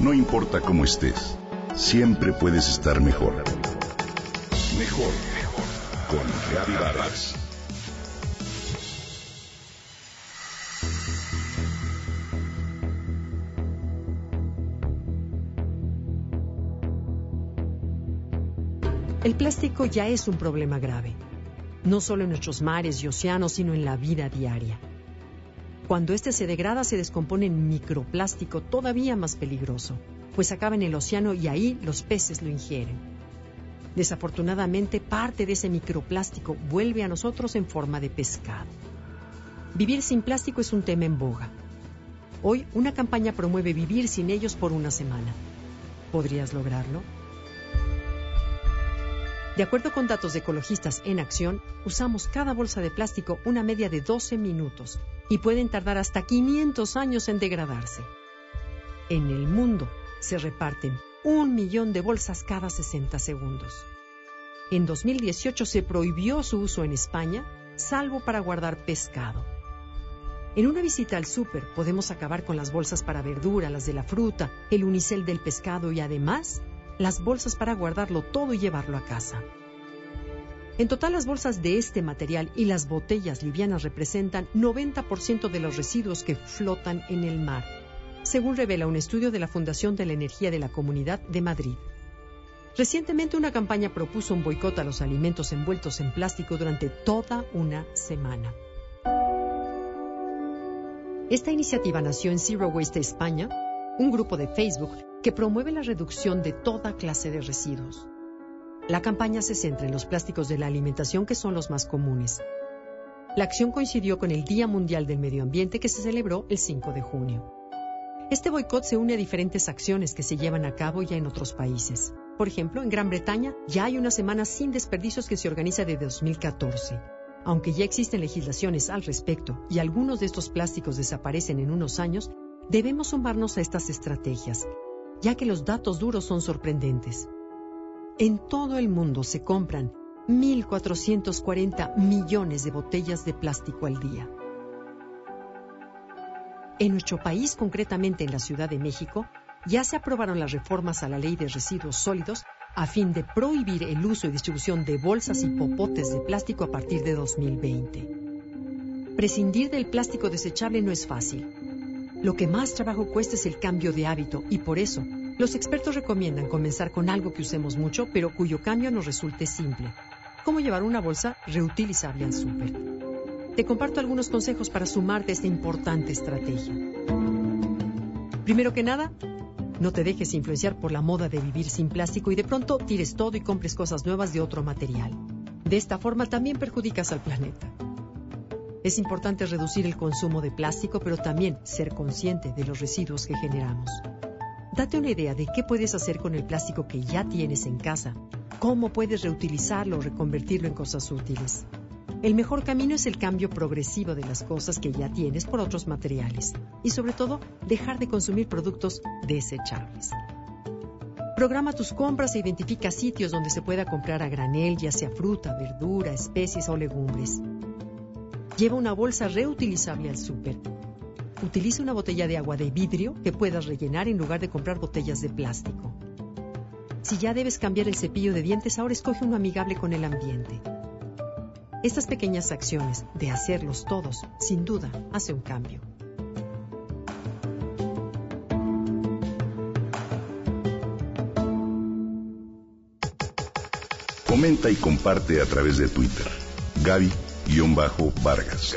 No importa cómo estés, siempre puedes estar mejor. Mejor, mejor. Con Vargas. El plástico ya es un problema grave, no solo en nuestros mares y océanos, sino en la vida diaria. Cuando este se degrada, se descompone en microplástico todavía más peligroso, pues acaba en el océano y ahí los peces lo ingieren. Desafortunadamente, parte de ese microplástico vuelve a nosotros en forma de pescado. Vivir sin plástico es un tema en boga. Hoy, una campaña promueve vivir sin ellos por una semana. ¿Podrías lograrlo? De acuerdo con datos de ecologistas en acción, usamos cada bolsa de plástico una media de 12 minutos y pueden tardar hasta 500 años en degradarse. En el mundo se reparten un millón de bolsas cada 60 segundos. En 2018 se prohibió su uso en España, salvo para guardar pescado. En una visita al súper podemos acabar con las bolsas para verdura, las de la fruta, el unicel del pescado y además las bolsas para guardarlo todo y llevarlo a casa. En total, las bolsas de este material y las botellas livianas representan 90% de los residuos que flotan en el mar, según revela un estudio de la Fundación de la Energía de la Comunidad de Madrid. Recientemente una campaña propuso un boicot a los alimentos envueltos en plástico durante toda una semana. Esta iniciativa nació en Zero Waste España, un grupo de Facebook que promueve la reducción de toda clase de residuos. La campaña se centra en los plásticos de la alimentación que son los más comunes. La acción coincidió con el Día Mundial del Medio Ambiente que se celebró el 5 de junio. Este boicot se une a diferentes acciones que se llevan a cabo ya en otros países. Por ejemplo, en Gran Bretaña ya hay una semana sin desperdicios que se organiza desde 2014. Aunque ya existen legislaciones al respecto y algunos de estos plásticos desaparecen en unos años, debemos sumarnos a estas estrategias ya que los datos duros son sorprendentes. En todo el mundo se compran 1.440 millones de botellas de plástico al día. En nuestro país, concretamente en la Ciudad de México, ya se aprobaron las reformas a la ley de residuos sólidos a fin de prohibir el uso y distribución de bolsas y popotes de plástico a partir de 2020. Prescindir del plástico desechable no es fácil, lo que más trabajo cuesta es el cambio de hábito y por eso los expertos recomiendan comenzar con algo que usemos mucho pero cuyo cambio nos resulte simple, como llevar una bolsa reutilizable al súper. Te comparto algunos consejos para sumarte a esta importante estrategia. Primero que nada, no te dejes influenciar por la moda de vivir sin plástico y de pronto tires todo y compres cosas nuevas de otro material. De esta forma también perjudicas al planeta. Es importante reducir el consumo de plástico, pero también ser consciente de los residuos que generamos. Date una idea de qué puedes hacer con el plástico que ya tienes en casa, cómo puedes reutilizarlo o reconvertirlo en cosas útiles. El mejor camino es el cambio progresivo de las cosas que ya tienes por otros materiales y sobre todo dejar de consumir productos desechables. Programa tus compras e identifica sitios donde se pueda comprar a granel, ya sea fruta, verdura, especies o legumbres. Lleva una bolsa reutilizable al súper. Utiliza una botella de agua de vidrio que puedas rellenar en lugar de comprar botellas de plástico. Si ya debes cambiar el cepillo de dientes, ahora escoge uno amigable con el ambiente. Estas pequeñas acciones, de hacerlos todos, sin duda, hace un cambio. Comenta y comparte a través de Twitter. Gaby Vargas.